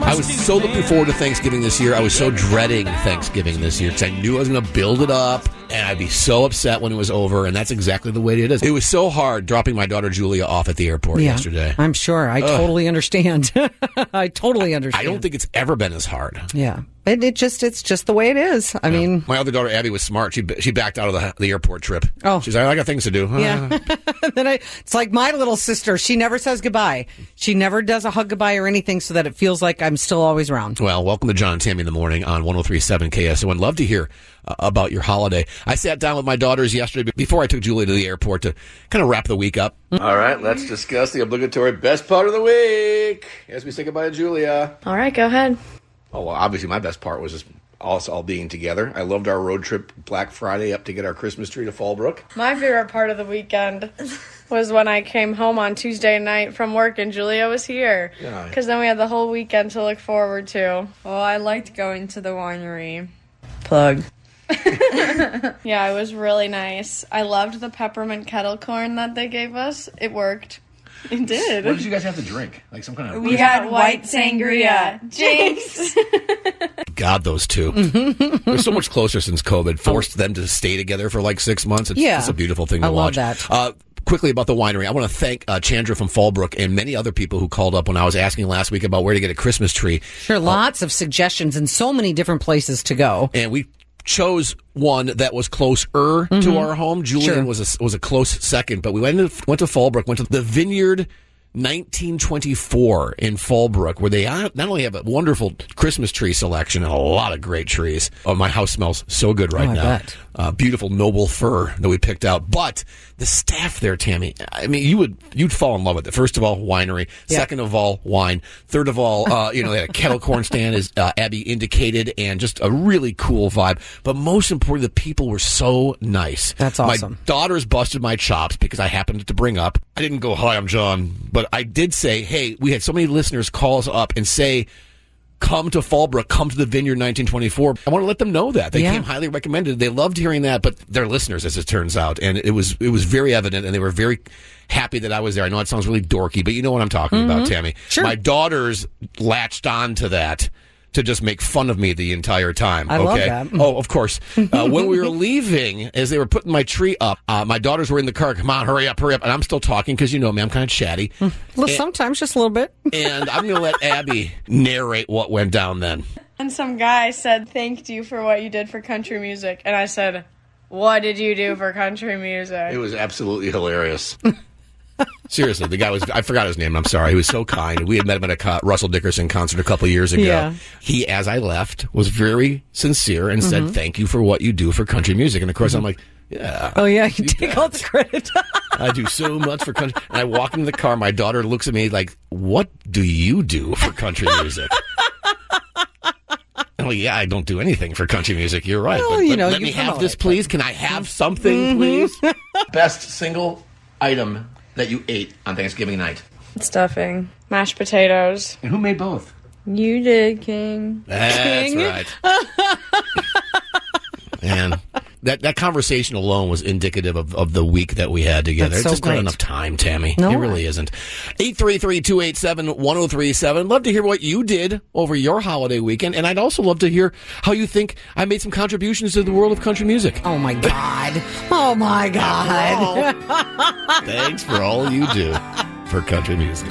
I was so looking forward to Thanksgiving this year. I was so dreading Thanksgiving this year because I knew I was going to build it up and I'd be so upset when it was over. And that's exactly the way it is. It was so hard dropping my daughter Julia off at the airport Yeah, yesterday. I'm sure. I totally understand. I totally understand. I don't think it's ever been as hard. Yeah, it, it just it's just the way it is. I mean, My other daughter Abby was smart. She she backed out of the, the airport trip. Oh. she's like, I got things to do. yeah. then I, it's like my little sister. She never says goodbye. She never does a hug goodbye or anything, so that it feels like I'm still always around. Well, welcome to John and Tammy in the morning on 1037 KSON. Love to hear uh, about your holiday. I sat down with my daughters yesterday before I took Julia to the airport to kind of wrap the week up. All right, let's discuss the obligatory best part of the week as we say goodbye to Julia. All right, go ahead. Oh, well, obviously, my best part was just us all being together. I loved our road trip Black Friday up to get our Christmas tree to Fallbrook. My favorite part of the weekend was when I came home on Tuesday night from work and Julia was here. Yeah. Because then we had the whole weekend to look forward to. Well, I liked going to the winery. Plug. Yeah, it was really nice. I loved the peppermint kettle corn that they gave us. It worked. It did. What did you guys have to drink? Like some kind of. We had white sangria. Jinx. God, those two. They're so much closer since COVID forced them to stay together for like six months. It's, Yeah. it's a beautiful thing to I love watch. that. Uh, quickly about the winery, I want to thank uh, Chandra from Fallbrook and many other people who called up when I was asking last week about where to get a Christmas tree. Sure, lots of suggestions and so many different places to go. and we chose one that was closer to our home. Julian Mm-hmm. Sure. was a, was a close second, but we went to, went to Fallbrook, went to the Vineyard 1924 in Fallbrook, where they not only have a wonderful Christmas tree selection and a lot of great trees. Oh, my house smells so good right Oh, now. Uh, beautiful noble fir that we picked out, but the staff there, Tammy. I mean, you would you'd fall in love with it. First of all, winery. Yeah. Second of all, wine. Third of all, uh, you know, they had a kettle corn stand, as uh, Abby indicated, and just a really cool vibe. But most importantly, the people were so nice. That's awesome. My daughters busted my chops because I happened to bring up. I didn't go, "Hi, I'm John," but I did say, "Hey, we had so many listeners call us up and say." Come to Fallbrook, come to the Vineyard 1924. I want to let them know that they Yeah. came highly recommended. They loved hearing that, but they're listeners, as it turns out, and it was it was very evident, and they were very happy that I was there. I know it sounds really dorky, but you know what I'm talking about, Tammy. Mm-hmm. Sure. My daughters latched on to that to just make fun of me the entire time. I love okay? that. Oh, of course. Uh, when we were leaving, as they were putting my tree up, uh, my daughters were in the car. Come on, hurry up, hurry up! And I'm still talking because you know me, I'm kind of chatty. Well, sometimes just a little bit. and I'm going to let Abby narrate what went down then. and some guy said, Thank you for what you did for country music. And I said, What did you do for country music? It was absolutely hilarious. Seriously, the guy was, I forgot his name. I'm sorry. He was so kind. We had met him at a co- Russell Dickerson concert a couple years ago. Yeah. He, as I left, was very sincere and said, mm-hmm. Thank you for what you do for country music. And of course, I'm mm-hmm. like, Yeah. Oh yeah, you take all the credit. I do so much for country. And I walk into the car. My daughter looks at me like, "What do you do for country music?" Oh yeah, I don't do anything for country music. You're right. Well, but, you but know, let you me have this, it, please. Can I have something, mm-hmm. please? Best single item that you ate on Thanksgiving night. Stuffing, mashed potatoes. And who made both? You did, King. That's King. right. Man, that that conversation alone was indicative of, of the week that we had together. That's it's so just not great. enough time, Tammy. No. It really isn't. 833-287-1037. Love to hear what you did over your holiday weekend. And I'd also love to hear how you think I made some contributions to the world of country music. Oh my god. Oh my god. Thanks for all you do for country music.